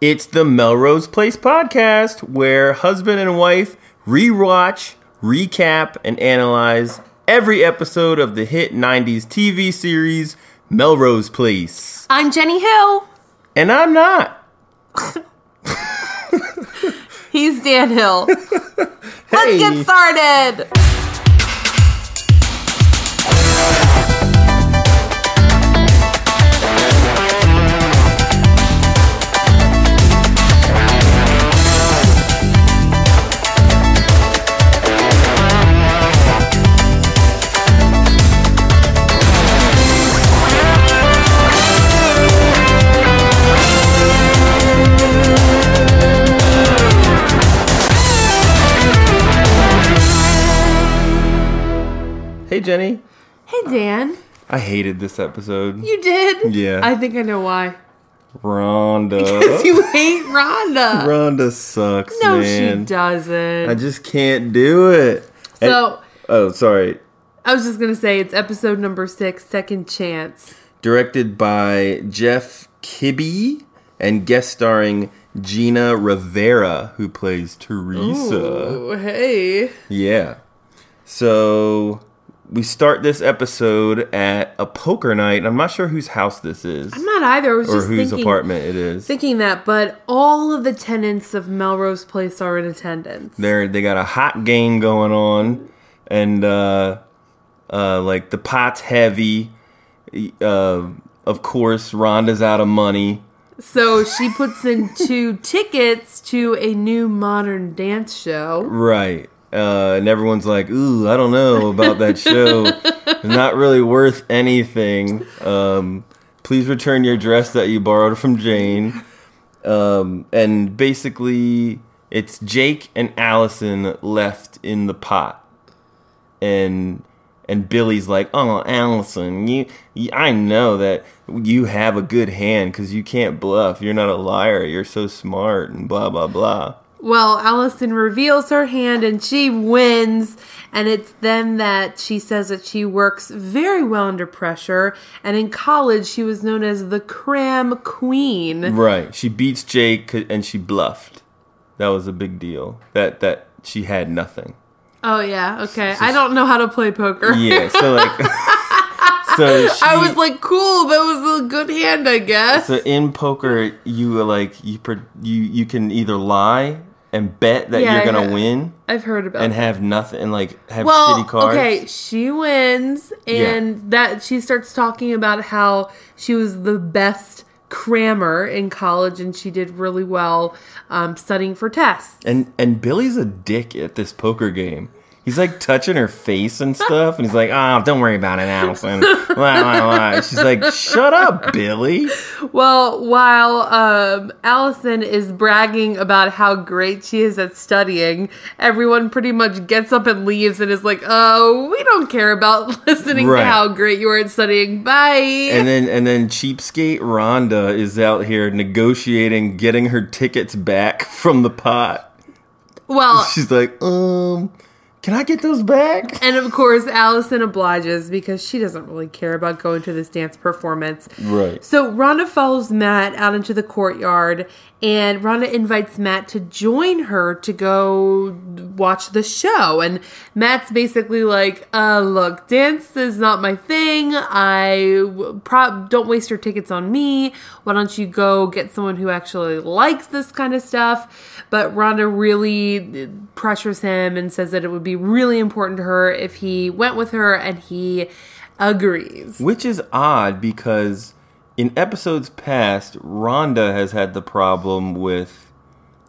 It's the Melrose Place podcast where husband and wife rewatch, recap, and analyze every episode of the hit 90s TV series Melrose Place. I'm Jenny Hill. And I'm not. He's Dan Hill. Let's Hey. get started. Hey, Jenny. Hey, Dan. I hated this episode. You did? Yeah. I think I know why. Rhonda. Because you hate Rhonda. Rhonda sucks, no, man. she doesn't. I just can't do it. And- so, oh, sorry. I was just going to say it's episode number six, Second Chance. Directed by Jeff Kibbe and guest starring Gina Rivera, who plays Theresa. Oh, hey. Yeah. So we start this episode at a poker night. I'm not sure whose house this is I'm not either. I was or just whose thinking, apartment it is. thinking that, but all of the tenants of Melrose Place are in attendance. They're they got a hot game going on, and uh, uh, like the pot's heavy. Uh, of course, Rhonda's out of money. So she puts in two tickets to a new modern dance show. Right. Uh, and everyone's like, ooh, I don't know about that show. It's not really worth anything. Um, please return your dress that you borrowed from Jane. Um, and basically, it's Jake and Alison left in the pot. And and Billy's like, "Oh, Alison, you, you I know that you have a good hand because you can't bluff. You're not a liar. You're so smart and blah blah blah." Well, Alison reveals her hand and she wins. And it's then that she says that she works very well under pressure. And in college, she was known as the cram queen. Right. She beats Jake and she bluffed. That was a big deal. That that she had nothing. Oh, yeah. Okay. I don't know how to play poker. Yeah. So like. so she, I was like, cool. That was a good hand, I guess. So in poker, you like you you you can either lie and bet that Yeah, you're gonna yeah. win I've heard about and that. have nothing and like have well, shitty cards. okay, she wins, and that she starts talking about how she was the best crammer in college, and she did really well um, studying for tests. And and Billy's a dick at this poker game. He's like touching her face and stuff, and he's like, "Oh, don't worry about it, Alison." Blah, blah, blah. She's like, "Shut up, Billy." Well, while um, Alison is bragging about how great she is at studying, everyone pretty much gets up and leaves and is like, "Oh, we don't care about listening Right. to how great you are at studying. Bye." And then and then cheapskate Rhonda is out here negotiating getting her tickets back from the pot. well, She's like, um, can I get those back? And of course, Alison obliges because she doesn't really care about going to this dance performance. Right. So Rhonda follows Matt out into the courtyard, and Rhonda invites Matt to join her to go watch the show. And Matt's basically like, uh, look, dance is not my thing. I pro- don't waste your tickets on me. Why don't you go get someone who actually likes this kind of stuff? But Rhonda really pressures him and says that it would be really important to her if he went with her, and he agrees. Which is odd because in episodes past, Rhonda has had the problem with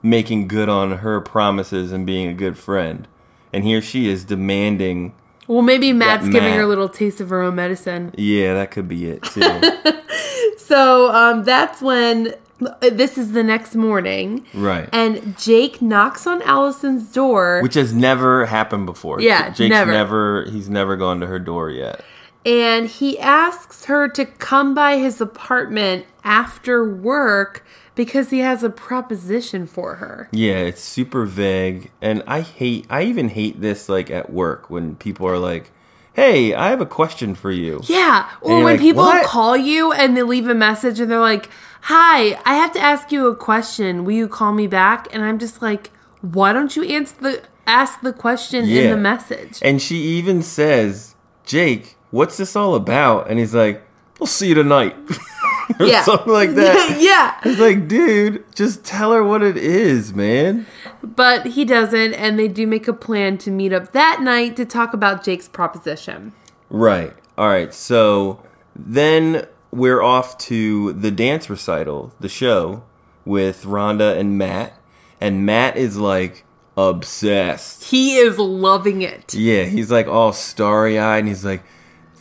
making good on her promises and being a good friend. And here she is demanding, Well, maybe Matt's giving her a little taste of her own medicine. yeah, that could be it too. So um, that's when this is the next morning. right. And Jake knocks on Alison's door Which has never happened before. Yeah, Jake's never. never he's never gone to her door yet. And he asks her to come by his apartment after work because he has a proposition for her. Yeah, it's super vague, and I hate. I even hate this like at work when people are like, "Hey, I have a question for you." Yeah. Or when like, people "What?" call you and they leave a message and they're like, Hi, I have to ask you a question. Will you call me back? And I'm just like, why don't you answer the ask the question in the message? And she even says, "Jake, what's this all about?" And he's like, "We'll see you tonight." or Yeah. something like that. yeah. It's like, dude, just tell her what it is, man. But he doesn't, and they do make a plan to meet up that night to talk about Jake's proposition. Right. All right. So then we're off to the dance recital, the show with Rhonda and Matt. And Matt is like obsessed. He is loving it. Yeah, he's like all starry eyed and he's like,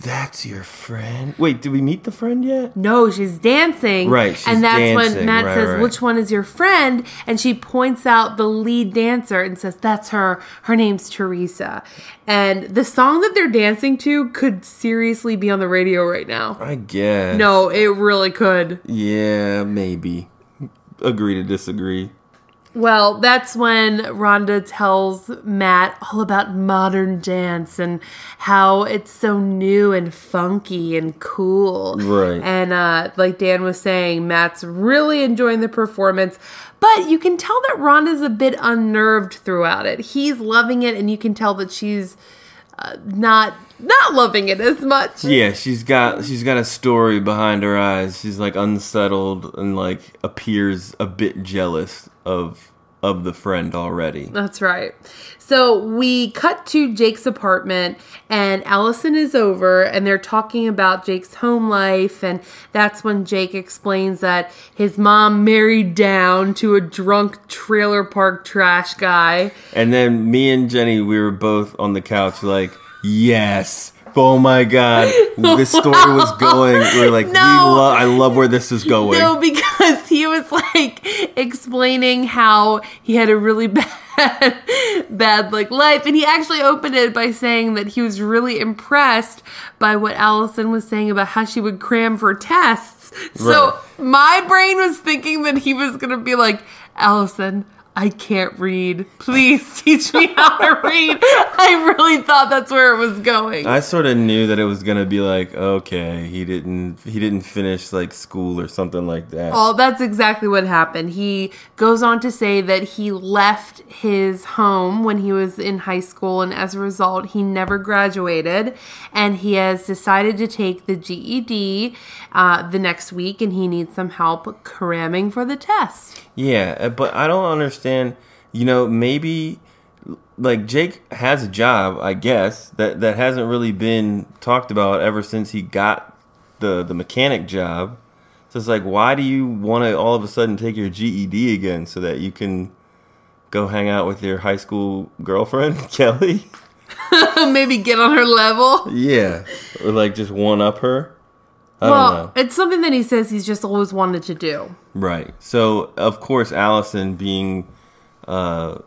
That's your friend? Wait, did we meet the friend yet? No, she's dancing. Right, she's and that's when Matt right, says, right. Which one is your friend? And she points out the lead dancer and says, That's her. Her name's Theresa. And the song that they're dancing to could seriously be on the radio right now. I guess. No, it really could. Yeah, maybe. Agree to disagree. Well, that's when Rhonda tells Matt all about modern dance and how it's so new and funky and cool. Right. And uh, like Dan was saying, Matt's really enjoying the performance. But you can tell that Rhonda's a bit unnerved throughout it. He's loving it, and you can tell that she's uh, not not loving it as much. Yeah, she's got she's got a story behind her eyes. She's like unsettled and like appears a bit jealous of of the friend already. That's right. So we cut to Jake's apartment, and Alison is over, and they're talking about Jake's home life. And that's when Jake explains that his mom married down to a drunk trailer park trash guy. And then me and Jenny, we were both on the couch like, yes. Oh my god, this story was going. We were like, we No. lo- I love where this is going. No, because he was like explaining how he had a really bad, bad like life, and he actually opened it by saying that he was really impressed by what Alison was saying about how she would cram for tests. So my brain was thinking that he was gonna be like, Alison. I can't read. Please teach me how to read. I really thought that's where it was going. I sort of knew that it was gonna be like, okay, he didn't he didn't finish like school or something like that. Oh, that's exactly what happened. He goes on to say that he left his home when he was in high school, and as a result, he never graduated. And he has decided to take the GED uh, the next week, and he needs some help cramming for the test. Yeah, uh, but I don't understand. You know, maybe like Jake has a job, I guess that that hasn't really been talked about ever since he got the the mechanic job. So it's like, why do you want to all of a sudden take your GED again so that you can go hang out with your high school girlfriend Kelly? Maybe get on her level. Yeah, or like just one up her. I don't Well, know. it's something that he says he's just always wanted to do. Right. So of course Alison being uh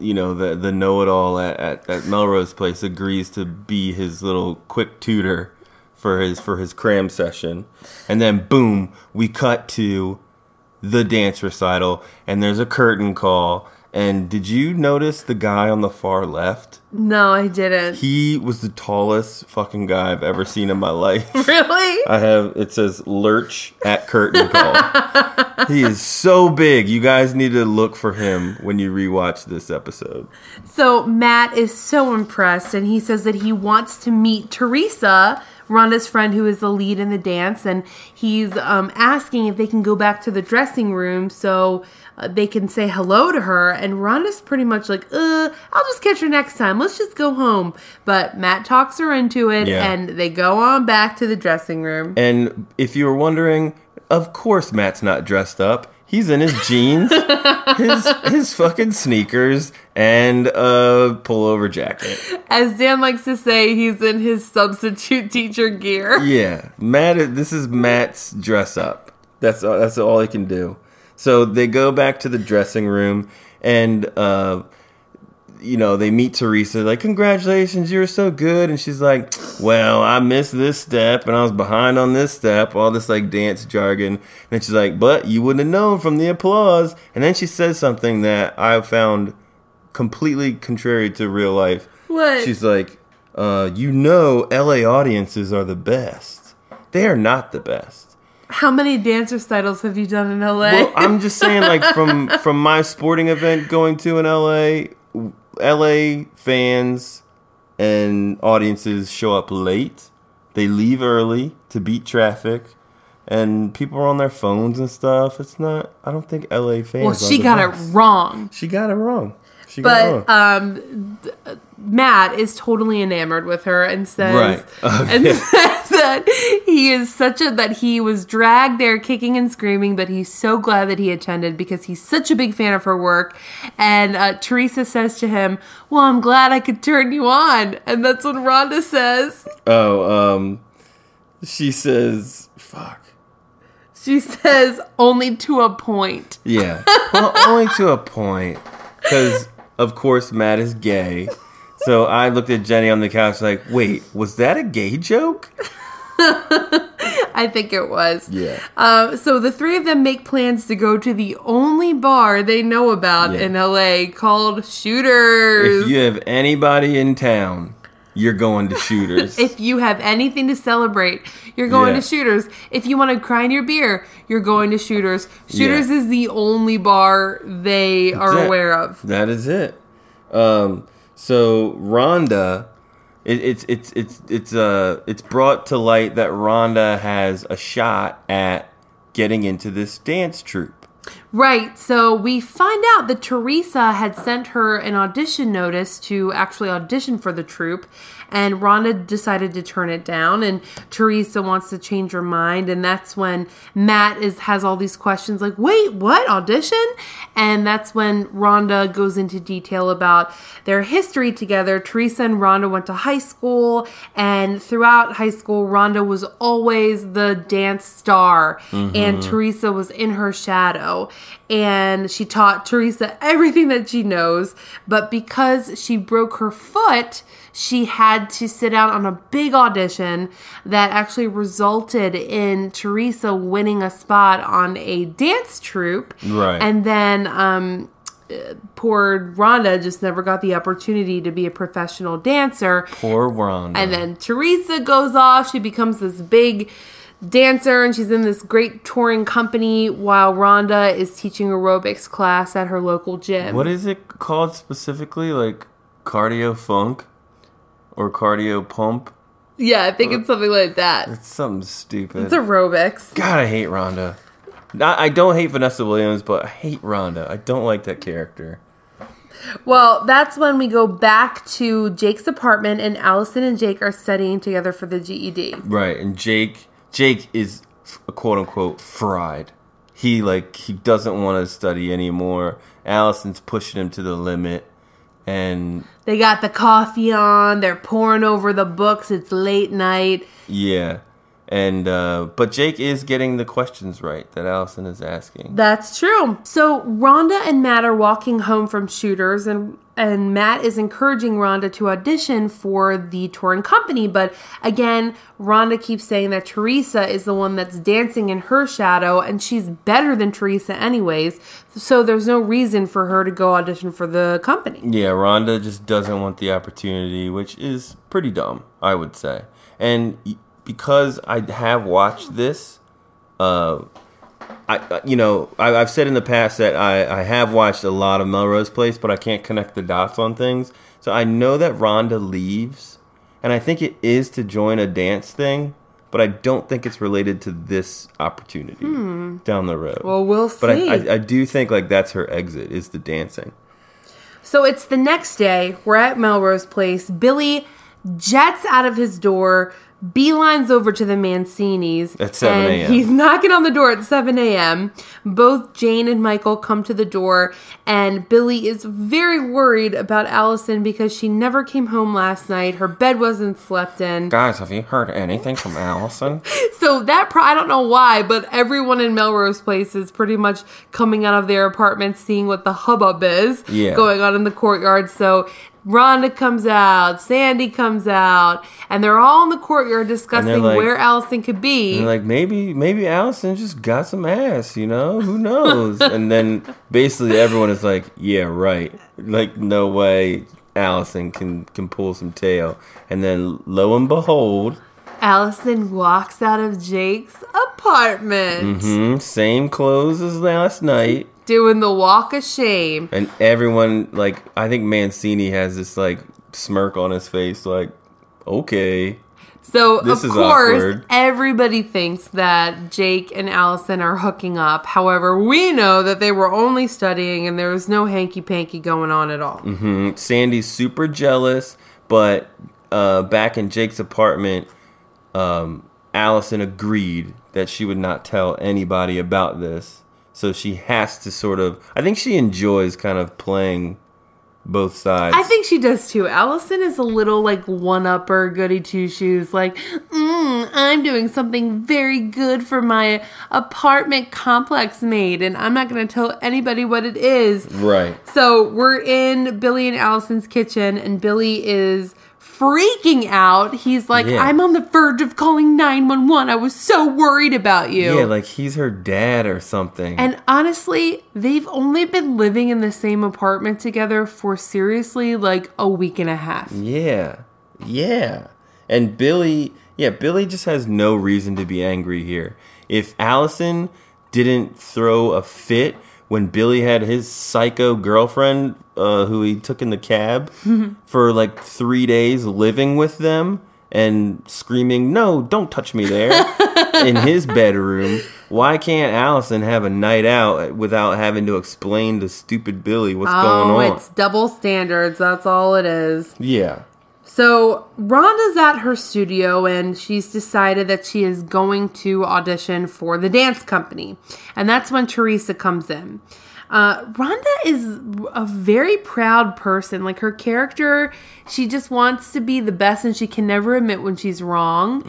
you know the the know it all at, at, at Melrose Place agrees to be his little quick tutor for his for his cram session. And then boom, we cut to the dance recital and there's a curtain call. And did you notice the guy on the far left? No, I didn't. He was the tallest fucking guy I've ever seen in my life. really? I have it says lurch at curtain call. he is so big. You guys need to look for him when you rewatch this episode. So Matt is so impressed, and he says that he wants to meet Theresa, Rhonda's friend, who is the lead in the dance, and he's um, asking if they can go back to the dressing room so uh, they can say hello to her. And Rhonda's pretty much like, "Uh, I'll just catch her next time. Let's just go home." But Matt talks her into it, Yeah. and they go on back to the dressing room. And if you were wondering, of course Matt's not dressed up. He's in his jeans, his his fucking sneakers, and a pullover jacket. As Dan likes to say, he's in his substitute teacher gear. Yeah, Matt. This is Matt's dress up. That's all, that's all he can do. So they go back to the dressing room, and uh, you know they meet Theresa. Like, congratulations, you're so good. And she's like, well, I missed this step, and I was behind on this step. All this like dance jargon. And then she's like, but you wouldn't have known from the applause. And then she says something that I found completely contrary to real life. What? She's like, uh, you know, LA audiences are the best. They are not the best. How many dance recitals have you done in LA? Well, I'm just saying, like from from my sporting event going to in LA, LA fans and audiences show up late. They leave early to beat traffic, and people are on their phones and stuff. It's not. I don't think LA fans. well, she got it wrong. She got it wrong. She But um, Matt is totally enamored with her and says, Right. and says that he is such a that he was dragged there kicking and screaming, but he's so glad that he attended because he's such a big fan of her work. And uh, Theresa says to him, "Well, I'm glad I could turn you on," and that's what Rhonda says, oh, um, she says, "Fuck." "She says only to a point." Yeah. Well, only to a point. Because, of course, Matt is gay. So I looked at Jenny on the couch like, wait, was that a gay joke? I think it was. Yeah. Uh, so the three of them make plans to go to the only bar they know about Yeah. in LA called Shooters. If you have anybody in town, you're going to shooters. If you have anything to celebrate, you're going Yeah. to Shooters. If you want to cry in your beer, you're going to Shooters. Shooters Yeah. is the only bar they are it. aware of. That is it. Um, so Rhonda, it, it's it's it's it's uh it's brought to light that Rhonda has a shot at getting into this dance troupe. Right. So we find out that Theresa had sent her an audition notice to actually audition for the troupe, and Rhonda decided to turn it down. And Theresa wants to change her mind, and that's when Matt is has all these questions like, "Wait, what audition?" And that's when Rhonda goes into detail about their history together. Theresa and Rhonda went to high school, and throughout high school, Rhonda was always the dance star, and mm-hmm. Theresa was in her shadow. And she taught Theresa everything that she knows, but because she broke her foot, she had to sit out on a big audition that actually resulted in Theresa winning a spot on a dance troupe. Right. And then um, poor Rhonda just never got the opportunity to be a professional dancer. Poor Rhonda. And then Theresa goes off. She becomes this big dancer and she's in this great touring company while Rhonda is teaching aerobics class at her local gym. what is it called specifically? Like cardio funk or cardio pump? yeah, I think it's something like that. It's something stupid. It's aerobics. God, I hate Rhonda. Not, I don't hate Vanessa Williams, but I hate Rhonda. I don't like that character. Well, that's when we go back to Jake's apartment and Alison and Jake are studying together for the GED. Right, and Jake Jake is quote unquote fried. He like he doesn't want to study anymore. Alison's pushing him to the limit, and They got the coffee on, they're pouring over the books, it's late night. yeah, and uh, but Jake is getting the questions right that Alison is asking. That's true. So Rhonda and Matt are walking home from shooters and and Matt is encouraging Rhonda to audition for the touring company, but again, Rhonda keeps saying that Theresa is the one that's dancing in her shadow and she's better than Theresa anyways. So there's no reason for her to go audition for the company. Yeah, Rhonda just doesn't want the opportunity, which is pretty dumb, I would say. And because I have watched this, uh, I I- you know I, I've said in the past that I, I have watched a lot of Melrose Place, but I can't connect the dots on things. So I know that Rhonda leaves, and I think it is to join a dance thing, but I don't think it's related to this opportunity hmm. down the road. Well, we'll see. but I, I, I do think like that's her exit is the dancing. So it's the next day. We're at Melrose Place. Billy jets out of his door, beelines over to the Mancini's. At 7 a.m.. He's knocking on the door at 7 a.m. Both Jane and Michael come to the door, and Billy is very worried about Alison because she never came home last night. Her bed wasn't slept in. Guys, have you heard anything from Alison? So that pro- I don't know why, but everyone in Melrose Place is pretty much coming out of their apartments, seeing what the hubbub is Yeah. going on in the courtyard. So Rhonda comes out, Sandy comes out, and they're all in the courtyard discussing like- where Alison could be. And like maybe maybe Alison just got some ass, you know? Who knows? and then basically everyone is like, "Yeah, right." Like no way. Alison can can pull some tail. And then lo and behold, Alison walks out of Jake's apartment, Mm-hmm, same clothes as last night. Doing the walk of shame. And everyone like I think Mancini has this like smirk on his face, like, okay. So This of course, awkward. everybody thinks that Jake and Alison are hooking up. However, we know that they were only studying, and there was no hanky panky going on at all. hmm Sandy's super jealous, but uh, back in Jake's apartment, um, Alison agreed that she would not tell anybody about this. So she has to sort of. I think she enjoys kind of playing both sides. I think she does too. Alison is a little like one upper, goody two shoes. Like, mm, I'm doing something very good for my apartment complex mate, and I'm not going to tell anybody what it is. Right. So we're in Billy and Alison's kitchen, and Billy is freaking out. He's like, Yeah. I'm on the verge of calling 911. I was so worried about you. Yeah, like he's her dad or something. and honestly, they've only been living in the same apartment together for seriously like a week and a half. Yeah. Yeah. And Billy, yeah, Billy just has no reason to be angry here. If Alison didn't throw a fit when Billy had his psycho girlfriend uh, who he took in the cab for like three days living with them and screaming, No, don't touch me there in his bedroom. Why can't Alison have a night out without having to explain to stupid Billy what's going Oh, on? it's double standards. That's all it is. Yeah. So Rhonda's at her studio and she's decided that she is going to audition for the dance company. And that's when Theresa comes in. Uh, Rhonda is a very proud person. Like her character, she just wants to be the best and she can never admit when she's wrong.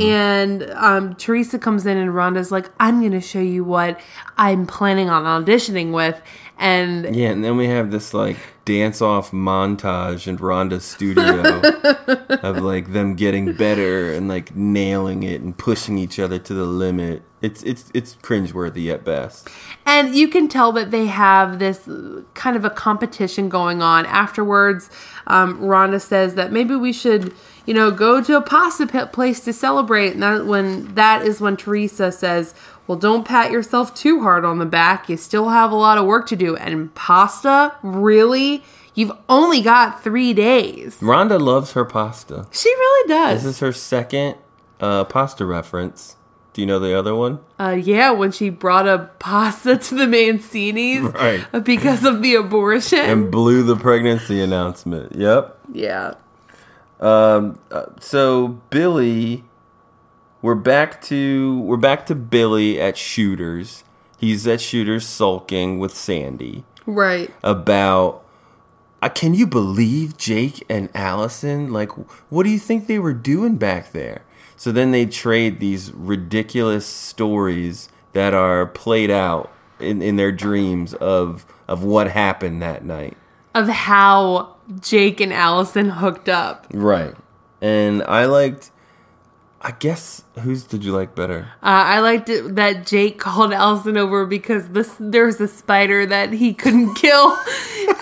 And um, Theresa comes in and Rhonda's like, I'm going to show you what I'm planning on auditioning with. And Yeah, and then we have this like dance off montage in Rhonda's studio of like them getting better and like nailing it and pushing each other to the limit. It's it's it's cringeworthy at best. And you can tell that they have this kind of a competition going on. Afterwards, um, Rhonda says that maybe we should, you know, go to a pasta place to celebrate. And that when that is when Theresa says, "Well, don't pat yourself too hard on the back. You still have a lot of work to do." And pasta, really? You've only got three days. Rhonda loves her pasta. She really does. This is her second uh, pasta reference. Do you know the other one? Uh, yeah, when she brought a pasta to the Mancinis Right. because of the abortion. And blew the pregnancy announcement. Yep. yeah. Um, uh, so Billy, we're back to we're back to Billy at Shooters. He's at Shooters sulking with Sandy Right. about. Uh, can you believe Jake and Alison? Like, what do you think they were doing back there? So then they trade these ridiculous stories that are played out in, in their dreams of of what happened that night. Of how Jake and Alison hooked up. Right. And I liked. I guess whose did you like better? Uh, I liked it that Jake called Alison over because this there was a spider that he couldn't kill,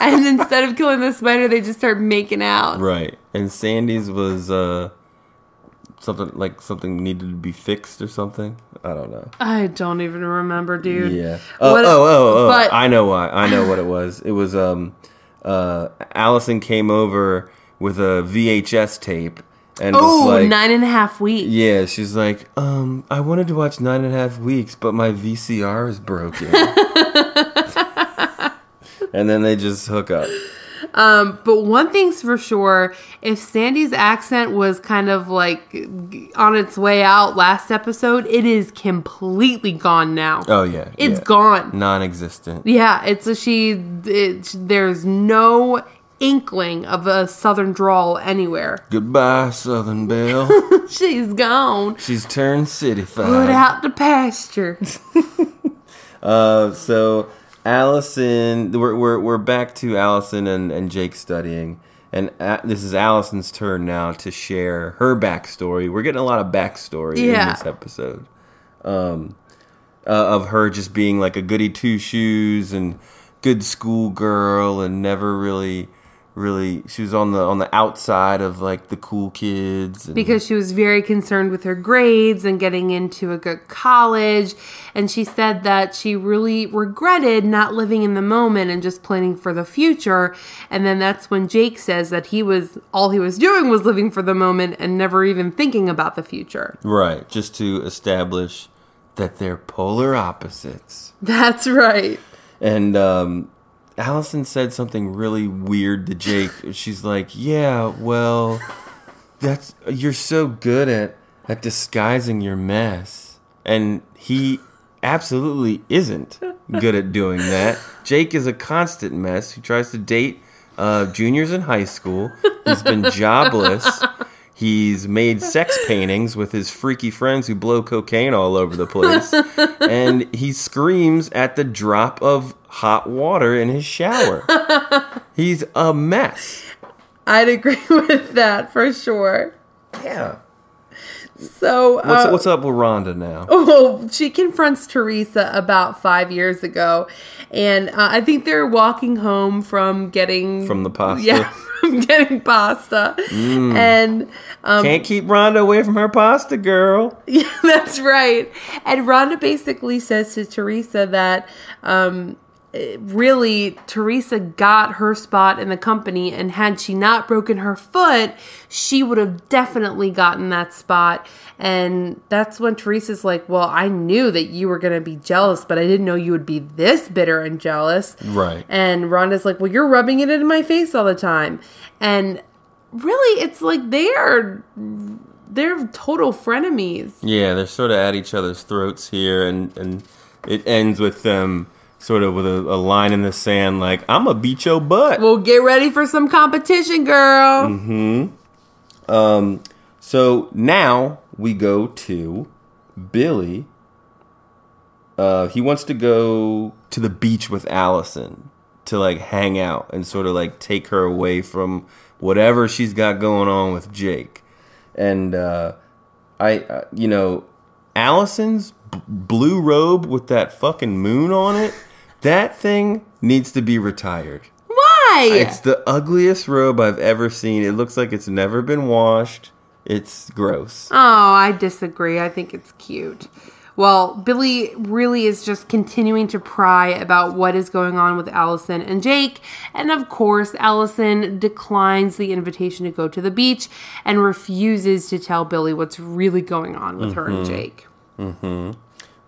and instead of killing the spider, they just started making out. Right. And Sandy's was uh something like something needed to be fixed or something. I don't know. I don't even remember, dude. Yeah. Oh, What- oh, oh, oh. but- I know why. I know what it was. It was um uh Alison came over with a VHS tape and Oh, like nine and a half weeks. Yeah, she's like, um, I wanted to watch nine and a half weeks, but my VCR is broken. and then they just hook up. Um, but one thing's for sure, if Sandy's accent was kind of like on its way out last episode, it is completely gone now. Oh yeah, It's yeah. gone. non-existent. Yeah, it's a she. It, there's no inkling of a southern drawl anywhere. Goodbye, Southern Belle. She's gone. She's turned city Put out to pasture. Uh, so Alison, we're, we're we're back to Alison and and Jake studying, and a this is Alison's turn now to share her backstory. We're getting a lot of backstory in this episode, um, uh, of her just being like a goody two shoes and good school girl, and never really really she was on the on the outside of like the cool kids and, because she was very concerned with her grades and getting into a good college. And she said that she really regretted not living in the moment and just planning for the future. And then that's when Jake says that he was all he was doing was living for the moment and never even thinking about the future. right just to establish that they're polar opposites That's right. and um Alison said something really weird to Jake. She's like, "Yeah, well, that's you're so good at at disguising your mess." And he absolutely isn't good at doing that. Jake is a constant mess He tries to date uh, juniors in high school. He's been jobless. He's made sex paintings with his freaky friends who blow cocaine all over the place. and he screams at the drop of hot water in his shower. He's a mess. I'd agree with that for sure. Yeah. So, What's, uh, what's up with Rhonda now? Oh, she confronts Theresa about five years ago, and uh, I think they're walking home from getting From the pasta? Yeah, from getting pasta, Mm. and um, Can't keep Rhonda away from her pasta, girl. yeah, that's right. And Rhonda basically says to Theresa that um, really Theresa got her spot in the company, and had she not broken her foot, she would have definitely gotten that spot. And that's when Theresa's like, Well, I knew that you were going to be jealous, but I didn't know you would be this bitter and jealous. Right. And Rhonda's like, Well, you're rubbing it in my face all the time. And really, it's like they are. They're total frenemies. Yeah, they're sort of at each other's throats here, and, and it ends with them sort of with a, a line in the sand like, I'm to beat your butt. Well, get ready for some competition, girl. Hmm. Um. So now we go to Billy. Uh, he wants to go to the beach with Alison to like hang out and sort of like take her away from whatever she's got going on with Jake. And uh, I, uh, you know, Alison's b- blue robe with that fucking moon on it, that thing needs to be retired. Why? It's the ugliest robe I've ever seen. It looks like it's never been washed. It's gross. oh, I disagree. I think it's cute. Well, Billy really is just continuing to pry about what is going on with Alison and Jake. And of course, Alison declines the invitation to go to the beach and refuses to tell Billy what's really going on with her and Jake.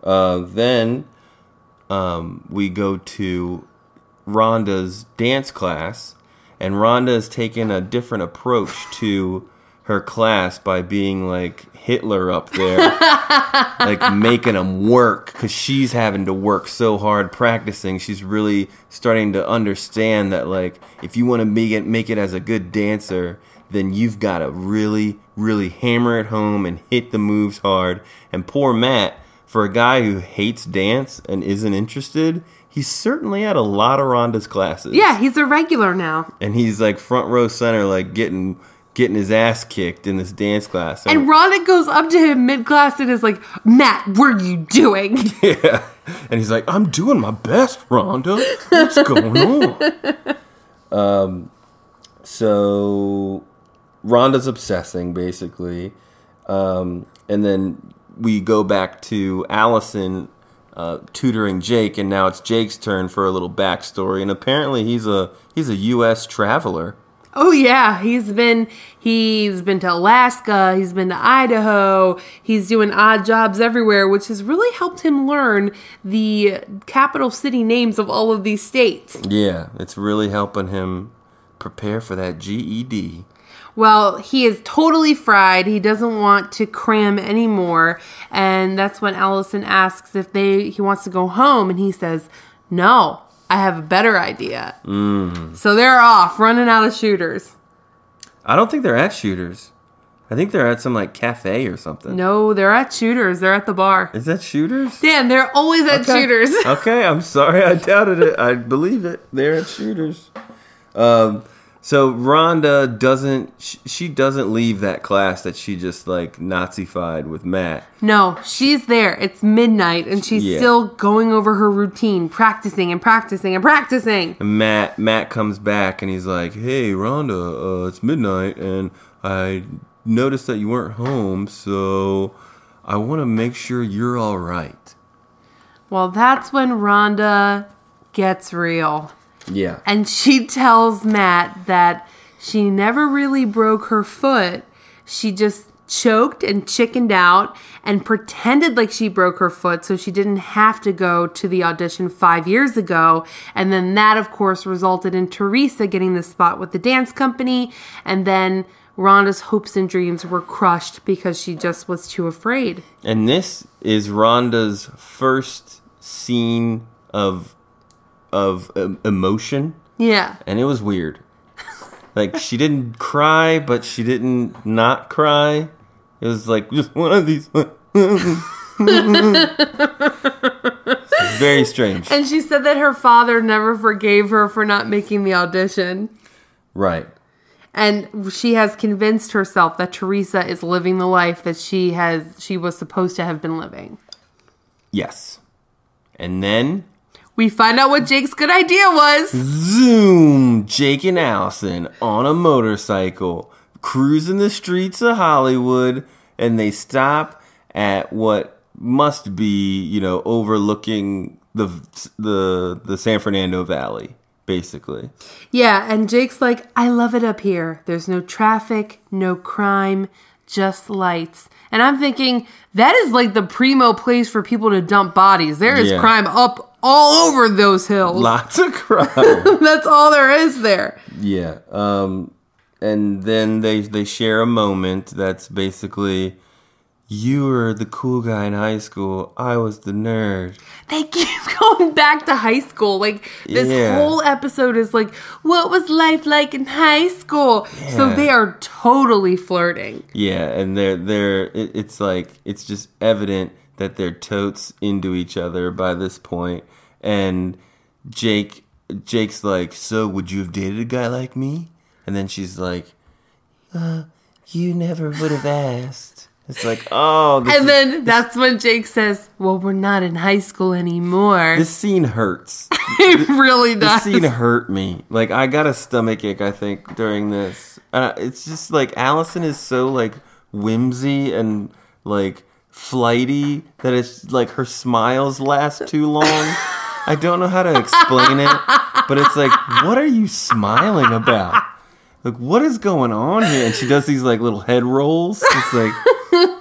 Uh, then um, we go to Rhonda's dance class, and Rhonda is taking a different approach to her class by being like Hitler up there, like making them work because she's having to work so hard practicing. She's really starting to understand that like if you want to make it make it as a good dancer, then you've got to really really hammer it home and hit the moves hard. And poor Matt, for a guy who hates dance and isn't interested, he's certainly at a lot of Rhonda's classes. Yeah, he's a regular now. and he's like front row center, like getting getting his ass kicked in this dance class. And Rhonda goes up to him mid class and is like, Matt, what are you doing? Yeah. And he's like, I'm doing my best, Rhonda. What's going on? Um, so Rhonda's obsessing, basically. Um, and then we go back to Alison uh, tutoring Jake, and now it's Jake's turn for a little backstory. And apparently he's a he's a U.S. traveler. Oh yeah, he's been he's been to Alaska, he's been to Idaho, he's doing odd jobs everywhere, which has really helped him learn the capital city names of all of these states. Yeah, it's really helping him prepare for that GED. Well, he is totally fried. He doesn't want to cram anymore, and that's when Alison asks if they he wants to go home, and he says, "No, I have a better idea." So they're off, running out of shooters. I don't think they're at shooters. I think they're at some like cafe or something. No, they're at shooters. They're at the bar. Is that shooters? Dan, they're always at Okay. shooters. okay, I'm sorry I doubted it. I believe it. They're at shooters. Um, So Rhonda doesn't sh- she doesn't leave that class that she just like Nazified with Matt. No, she's there. It's midnight and she's Yeah. still going over her routine, practicing and practicing and practicing. And Matt Matt comes back and he's like, "Hey Rhonda, uh, it's midnight and I noticed that you weren't home, so I want to make sure you're all right." Well, that's when Rhonda gets real. Yeah. And she tells Matt that she never really broke her foot. She just choked and chickened out and pretended like she broke her foot so she didn't have to go to the audition five years ago. And then that, of course, resulted in Theresa getting the spot with the dance company. And then Rhonda's hopes and dreams were crushed because she just was too afraid. And this is Rhonda's first scene of of um, emotion, Yeah. and it was weird. like she didn't cry, but she didn't not cry. It was like just one of these. Very strange. And she said that her father never forgave her for not making the audition. Right. and she has convinced herself that Theresa is living the life that she has she was supposed to have been living. Yes. And then We find out what Jake's good idea was. zoom, Jake and Alison on a motorcycle cruising the streets of Hollywood, and they stop at what must be, you know, overlooking the the the San Fernando Valley, basically. Yeah, and Jake's like, "I love it up here. There's no traffic, no crime, just lights." And I'm thinking that is like the primo place for people to dump bodies. There is Yeah. crime up all over those hills. Lots of crime. That's all there is there. yeah. Um and then they they share a moment that's basically you were the cool guy in high school. I was the nerd. They keep going back to high school. Like this Yeah. whole episode is like, what was life like in high school? So they are totally flirting. Yeah, and they're they're it, it's like it's just evident that they're totes into each other by this. And Jake Jake's like, "So would you have dated a guy like me?" And then she's like, "Uh, you never would have asked." It's like, "Oh, this, And is- then that's when Jake says, Well, we're not in high school anymore. this scene hurts." it really does. This scene hurt me. Like I got a stomach ache. I think during this, uh, it's just like Alison is so like whimsy and like flighty that it's like her smiles last too long. I don't know how to explain it, but it's like, what are you smiling about? Like, what is going on here? And she does these like little head rolls. It's like,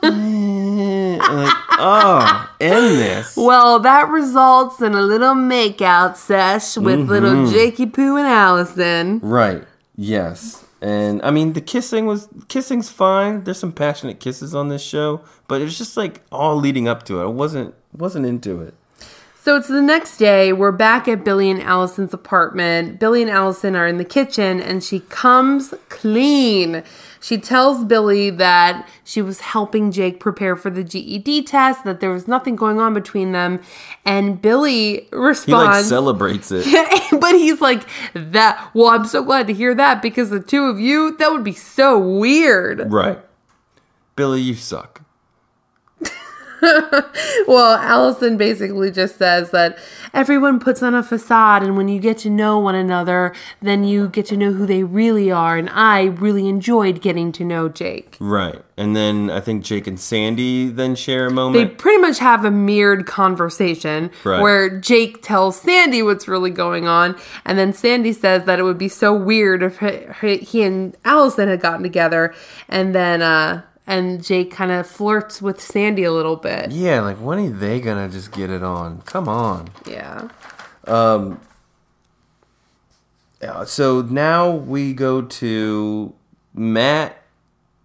eh, like oh, end this. well, that results in a little makeout sesh with Mm-hmm. little Jakey Poo and Alison. Right. Yes. And I mean the kissing was kissing's fine. There's some passionate kisses on this show, but it was just like all leading up to it. I wasn't wasn't into it. So it's the next day. We're back at Billy and Alison's apartment. Billy and Alison are in the kitchen and she comes clean. She tells Billy that she was helping Jake prepare for the GED test, that there was nothing going on between them. And Billy responds. He like celebrates it. but he's like, that, well, I'm so glad to hear that because the two of you, that would be so weird. right. Billy, you suck. Well, Alison basically just says that everyone puts on a facade, and when you get to know one another, then you get to know who they really are. And I really enjoyed getting to know Jake. Right. And then I think Jake and Sandy then share a moment. They pretty much have a mirrored conversation Right. where Jake tells Sandy what's really going on, and then Sandy says that it would be so weird if he, and Alison had gotten together, and then uh, and Jake kind of flirts with Sandy a little bit. yeah, like when are they gonna just get it on? Come on. Yeah. Um, yeah, so now we go to Matt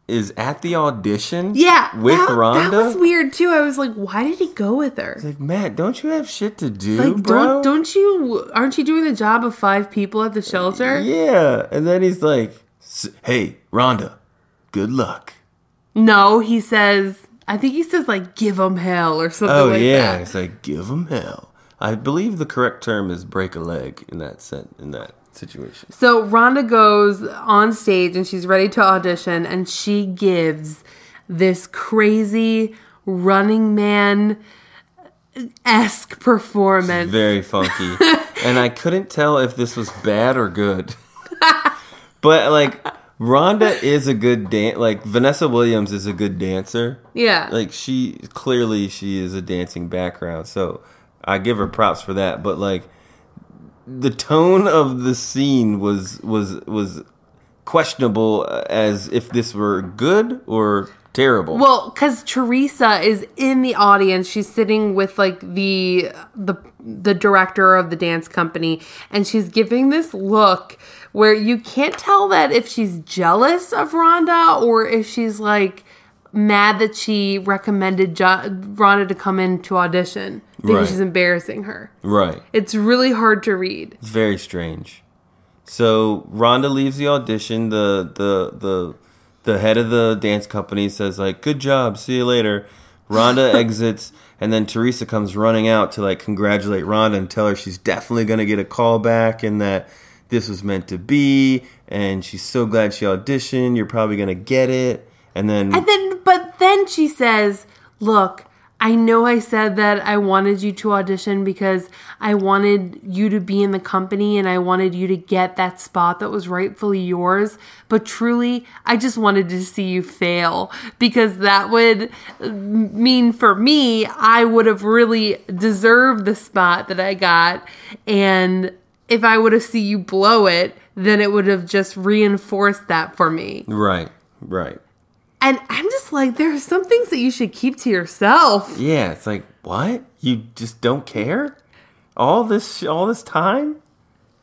is at the audition. Yeah, with that, Rhonda. That was weird too. I was like, why did he go with her? Like Matt, don't you have shit to do, Like, bro? don't don't you aren't you doing the job of five people at the shelter? Yeah, and then he's like, "Hey, Rhonda, good luck." No, he says. I think he says like give him hell or something like that. Oh like yeah, that. it's like give him hell. I believe the correct term is break a leg in that sen- in that situation. So Rhonda goes on stage and she's ready to audition, and she gives this crazy running man esque performance. Very funky. and I couldn't tell if this was bad or good. but like Rhonda is a good dan like Vanessa Williams is a good dancer. yeah. Like she clearly she is a dancing background, so I give her props for that, but like the tone of the scene was was was questionable as if this were good or terrible. Well, because Theresa is in the audience, she's sitting with like the the the director of the dance company, and she's giving this look where you can't tell that if she's jealous of Rhonda or if she's like mad that she recommended jo- Rhonda to come in to audition because Right. she's embarrassing her. right. It's really hard to read. It's very strange. So Rhonda leaves the audition. The the the the head of the dance company says like, "Good job, see you later." Rhonda exits, and then Theresa comes running out to like congratulate Rhonda and tell her she's definitely gonna get a call back and that this was meant to be, and she's so glad she auditioned. You're probably gonna get it, and then And then, but then she says, Look, I know I said that I wanted you to audition because I wanted you to be in the company and I wanted you to get that spot that was rightfully yours. But truly, I just wanted to see you fail because that would mean for me, I would have really deserved the spot that I got. And if I would have seen you blow it, then it would have just reinforced that for me. right, right, And I'm just like, there are some things that you should keep to yourself. yeah. It's like what you just don't care. All this all this time,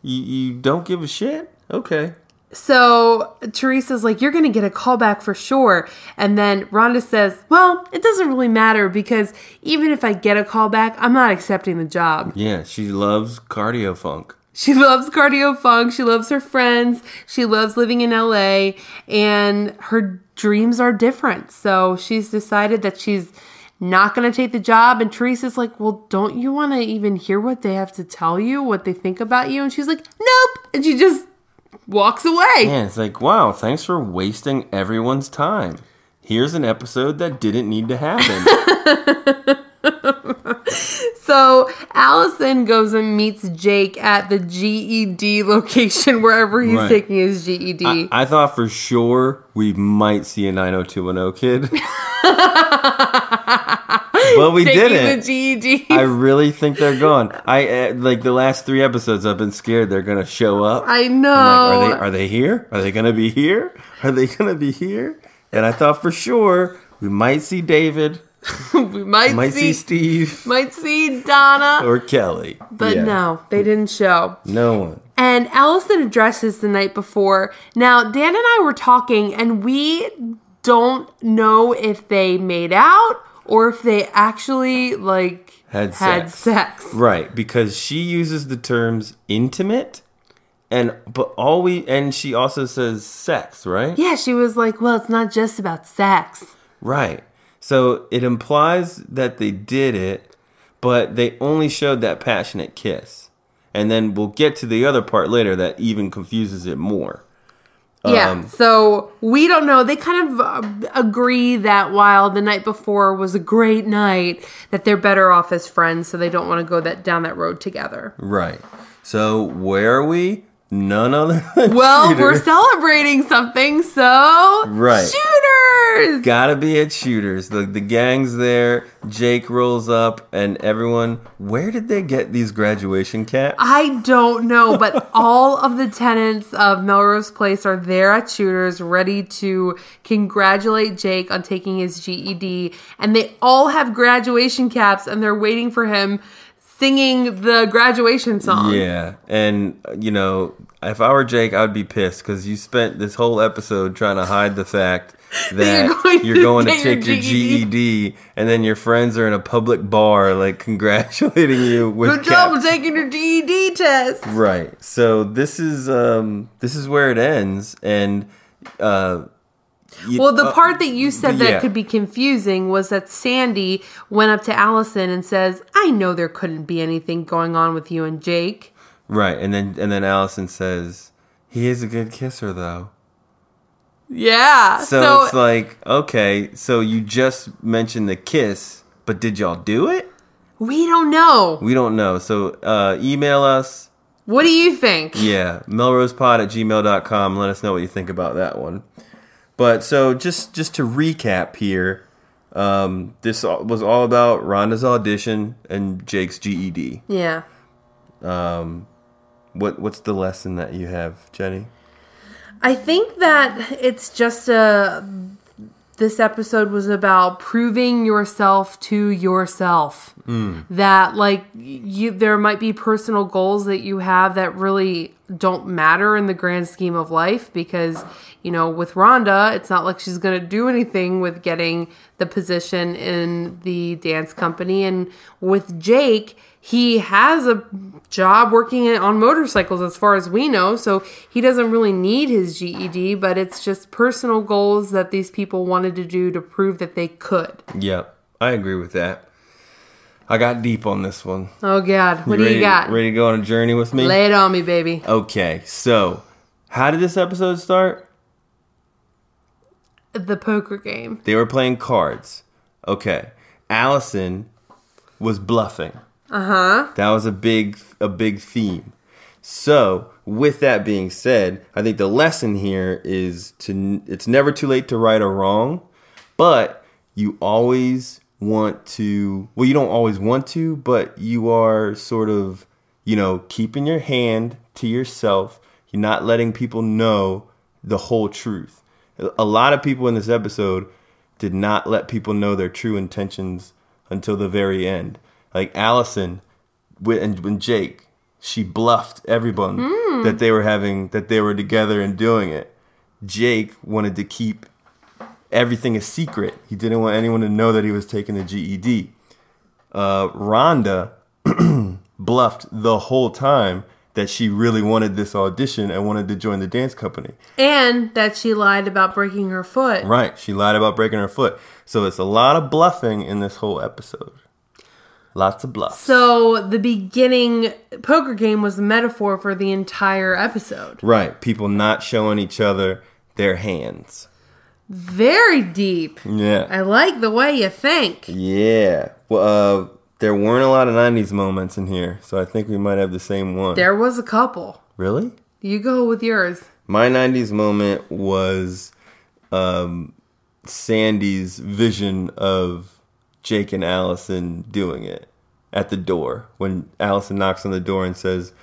you you don't give a shit. Okay. So Theresa's like, you're to get a call back for sure. And then Rhonda says, well, it doesn't really matter because even if I get a call back, I'm not accepting the job. Yeah, she loves cardio funk. She loves cardio funk. She loves her friends. She loves living in LA. And her dreams are different. So she's decided that she's not going to take the job. And Theresa's like, well, don't you want to even hear what they have to tell you, what they think about you? And she's like, nope. And she just walks away. Yeah, it's like, wow, thanks for wasting everyone's time. Here's an episode that didn't need to happen. So Alison goes and meets Jake at the GED location, wherever he's Right. taking his GED. I, I thought for sure we might see a 90210 kid. but we didn't. the GED. I really think they're gone. I uh, like the last three episodes. I've been scared they're gonna show up. I know. Like, are they are they here? Are they gonna be here? Are they gonna be here? And I thought for sure we might see David, we might, might see, see Steve might see Donna, or Kelly. but Yeah. no, they didn't show. no one. And Alison addresses the night before. Now, Dan and I were talking, and we don't know if they made out or if they actually like Had had sex. sex. Right, because she uses the terms intimate and but all we and she also says sex, right? Yeah, she was like, "Well, it's not just about sex." Right. So it implies that they did it, but they only showed that passionate kiss. And then we'll get to the other part later that even confuses it more. Yeah, Um, so we don't know. They kind of uh, agree that while the night before was a great night, that they're better off as friends, so they don't want to go that down that road together. Right. So where are we? None other Well, we're celebrating something, so Right. shooters. Gotta be at shooters. The the gang's there. Jake rolls up, and everyone. Where did they get these graduation caps? I don't know, but all of the tenants of Melrose Place are there at Shooters, ready to congratulate Jake on taking his GED, and they all have graduation caps, and they're waiting for him singing the graduation song. Yeah, and you know, if I were Jake, I'd be pissed because you spent this whole episode trying to hide the fact that you're going you're to going to your take your GED. GED, and then your friends are in a public bar like congratulating you with Good job caps. taking your GED test. Right. So this is um this is where it ends, and uh. You- Well, the uh, part that you said that yeah. could be confusing was that Sandy went up to Alison and says, I know there couldn't be anything going on with you and Jake. Right, and then and then Alison says he is a good kisser though. Yeah. So, So, it's like, okay, so you just mentioned the kiss, but did y'all do it? we don't know. We don't know. So uh, email us. What do you think? Yeah, melrosepod at gmail.com. Let us know what you think about that one. But so just just to recap here, um, this was all about Rhonda's audition and Jake's GED. Yeah. Um, What what's the lesson that you have, Jenny? I think that it's just a. This episode was about proving yourself to yourself. Mm. That like you, there might be personal goals that you have that really don't matter in the grand scheme of life because you know with Rhonda, it's not like she's going to do anything with getting the position in the dance company, and with Jake, he has a job working on motorcycles as far as we know so he doesn't really need his ged but it's just personal goals that these people wanted to do to prove that they could Yep, I agree with that. I got deep on this one. oh god what do ready, you got Ready to go on a journey with me? lay it on me baby Okay, so how did this episode start? the poker game They were playing cards. Okay, Alison was bluffing. Uh-huh That was a big a big theme. So, with that being said, I think the lesson here is to it's never too late to right a wrong, but you always want to well you don't always want to, but you are sort of, you know, keeping your hand to yourself. You're not letting people know the whole truth. A lot of people in this episode did not let people know their true intentions until the very end. Like Alison with and when Jake, she bluffed everyone that they were having that they were together and doing it. Jake wanted to keep everything a secret. He didn't want anyone to know that he was taking the GED. Uh, Rhonda bluffed the whole time that she really wanted this audition and wanted to join the dance company. and that she lied about breaking her foot Right. She lied about breaking her foot. So it's a lot of bluffing in this whole episode. Lots of bluffs. so the beginning poker game was a metaphor for the entire episode right. People not showing each other their hands. very deep Yeah. i like the way you think Yeah. Well, uh, there weren't a lot of 90s moments in here, so I think we might have the same one. there was a couple Really? you go with yours My 90s moment was um, Sandy's vision of Jake and Alison doing it at the door. When Alison knocks on the door and says,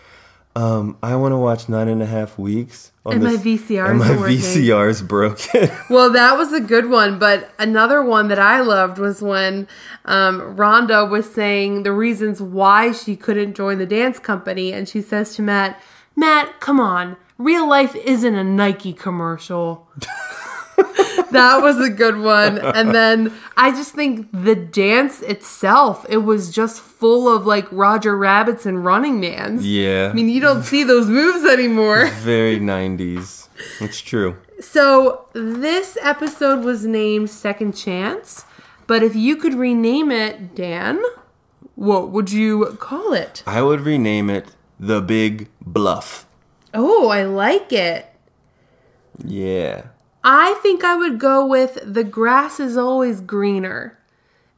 um, I want to watch nine and a half weeks. On And my this- VCRs and my are working." VCR's broken. Well, that was a good one, but another one that I loved was when um, Rhonda was saying the reasons why she couldn't join the dance company, and she says to Matt, "Matt, come on, real life isn't a Nike commercial." that was a good one. And then I just think the dance itself, it was just full of like Roger Rabbits and Running Mans. yeah. I mean, you don't see those moves anymore. very 90s. It's true. So this episode was named Second Chance, but if you could rename it, Dan, what would you call it? I would rename it The Big Bluff. Oh, I like it. Yeah. I think I would go with The Grass is Always Greener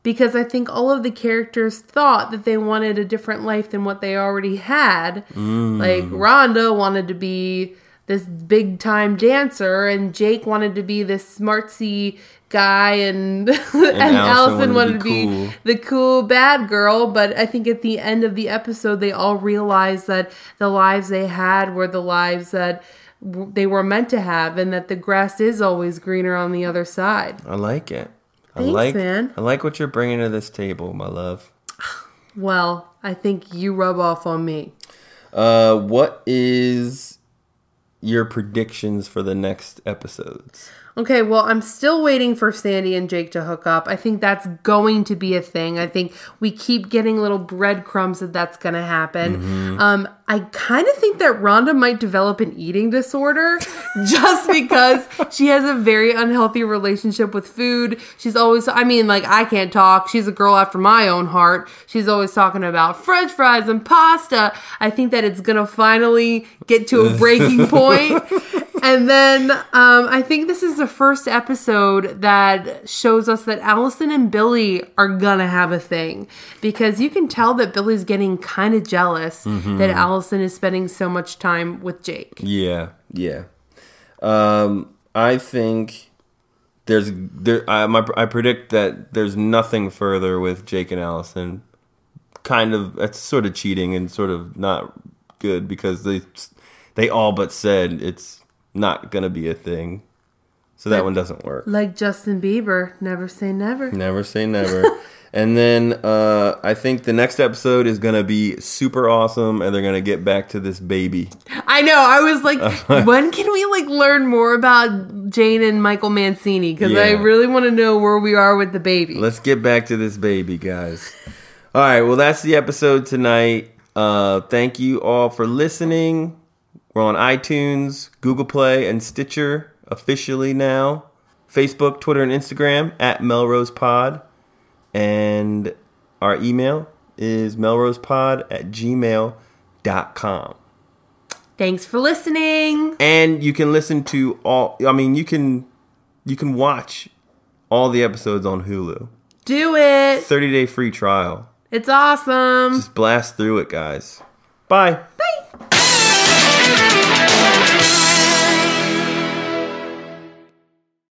because I think all of the characters thought that they wanted a different life than what they already had. Mm. Like Rhonda wanted to be this big time dancer, and Jake wanted to be this smartsy guy, and and, Alison, wanted, to be, cool. the cool bad girl. But I think at the end of the episode, they all realized that the lives they had were the lives that they were meant to have, and that the grass is always greener on the other side. I like it. I Thanks, like man. I like what you're bringing to this table, my love. Well, I think you rub off on me. Uh, what is your predictions for the next episodes? Okay, well, I'm still waiting for Sandy and Jake to hook up. I think that's going to be a thing. I think we keep getting little breadcrumbs that that's going to happen. Um, I kind of think that Rhonda might develop an eating disorder just because she has a very unhealthy relationship with food. She's always, I mean, like, I can't talk. She's a girl after my own heart. She's always talking about french fries and pasta. I think that it's going to finally get to a breaking point. And then um, I think this is the first episode that shows us that Alison and Billy are gonna have a thing because you can tell that Billy's getting kind of jealous that Alison is spending so much time with Jake. Yeah, yeah. Um, I think there's there. I, my, I predict that there's nothing further with Jake and Alison. Kind of, that's sort of cheating and sort of not good because they they all but said it's not gonna be a thing. So that But- one doesn't work. Like Justin Bieber, never say never. Never say never. and then uh, I think the next episode is gonna be super awesome, and they're gonna get back to this baby. I know. I was like, when can we like learn more about Jane and Michael Mancini? Because I really want to know where we are with the baby. Let's get back to this baby, guys. All right, well, that's the episode tonight. Uh, thank you all for listening. We're on iTunes, Google Play, and Stitcher officially now. Facebook, Twitter, and Instagram at Melrose Pod. And our email is melrosepod at gmail.com. Thanks for listening. And you can listen to all I mean you can you can watch all the episodes on Hulu. Do it. 30 day free trial. It's awesome. Just blast through it, guys. Bye. Bye. Thank you.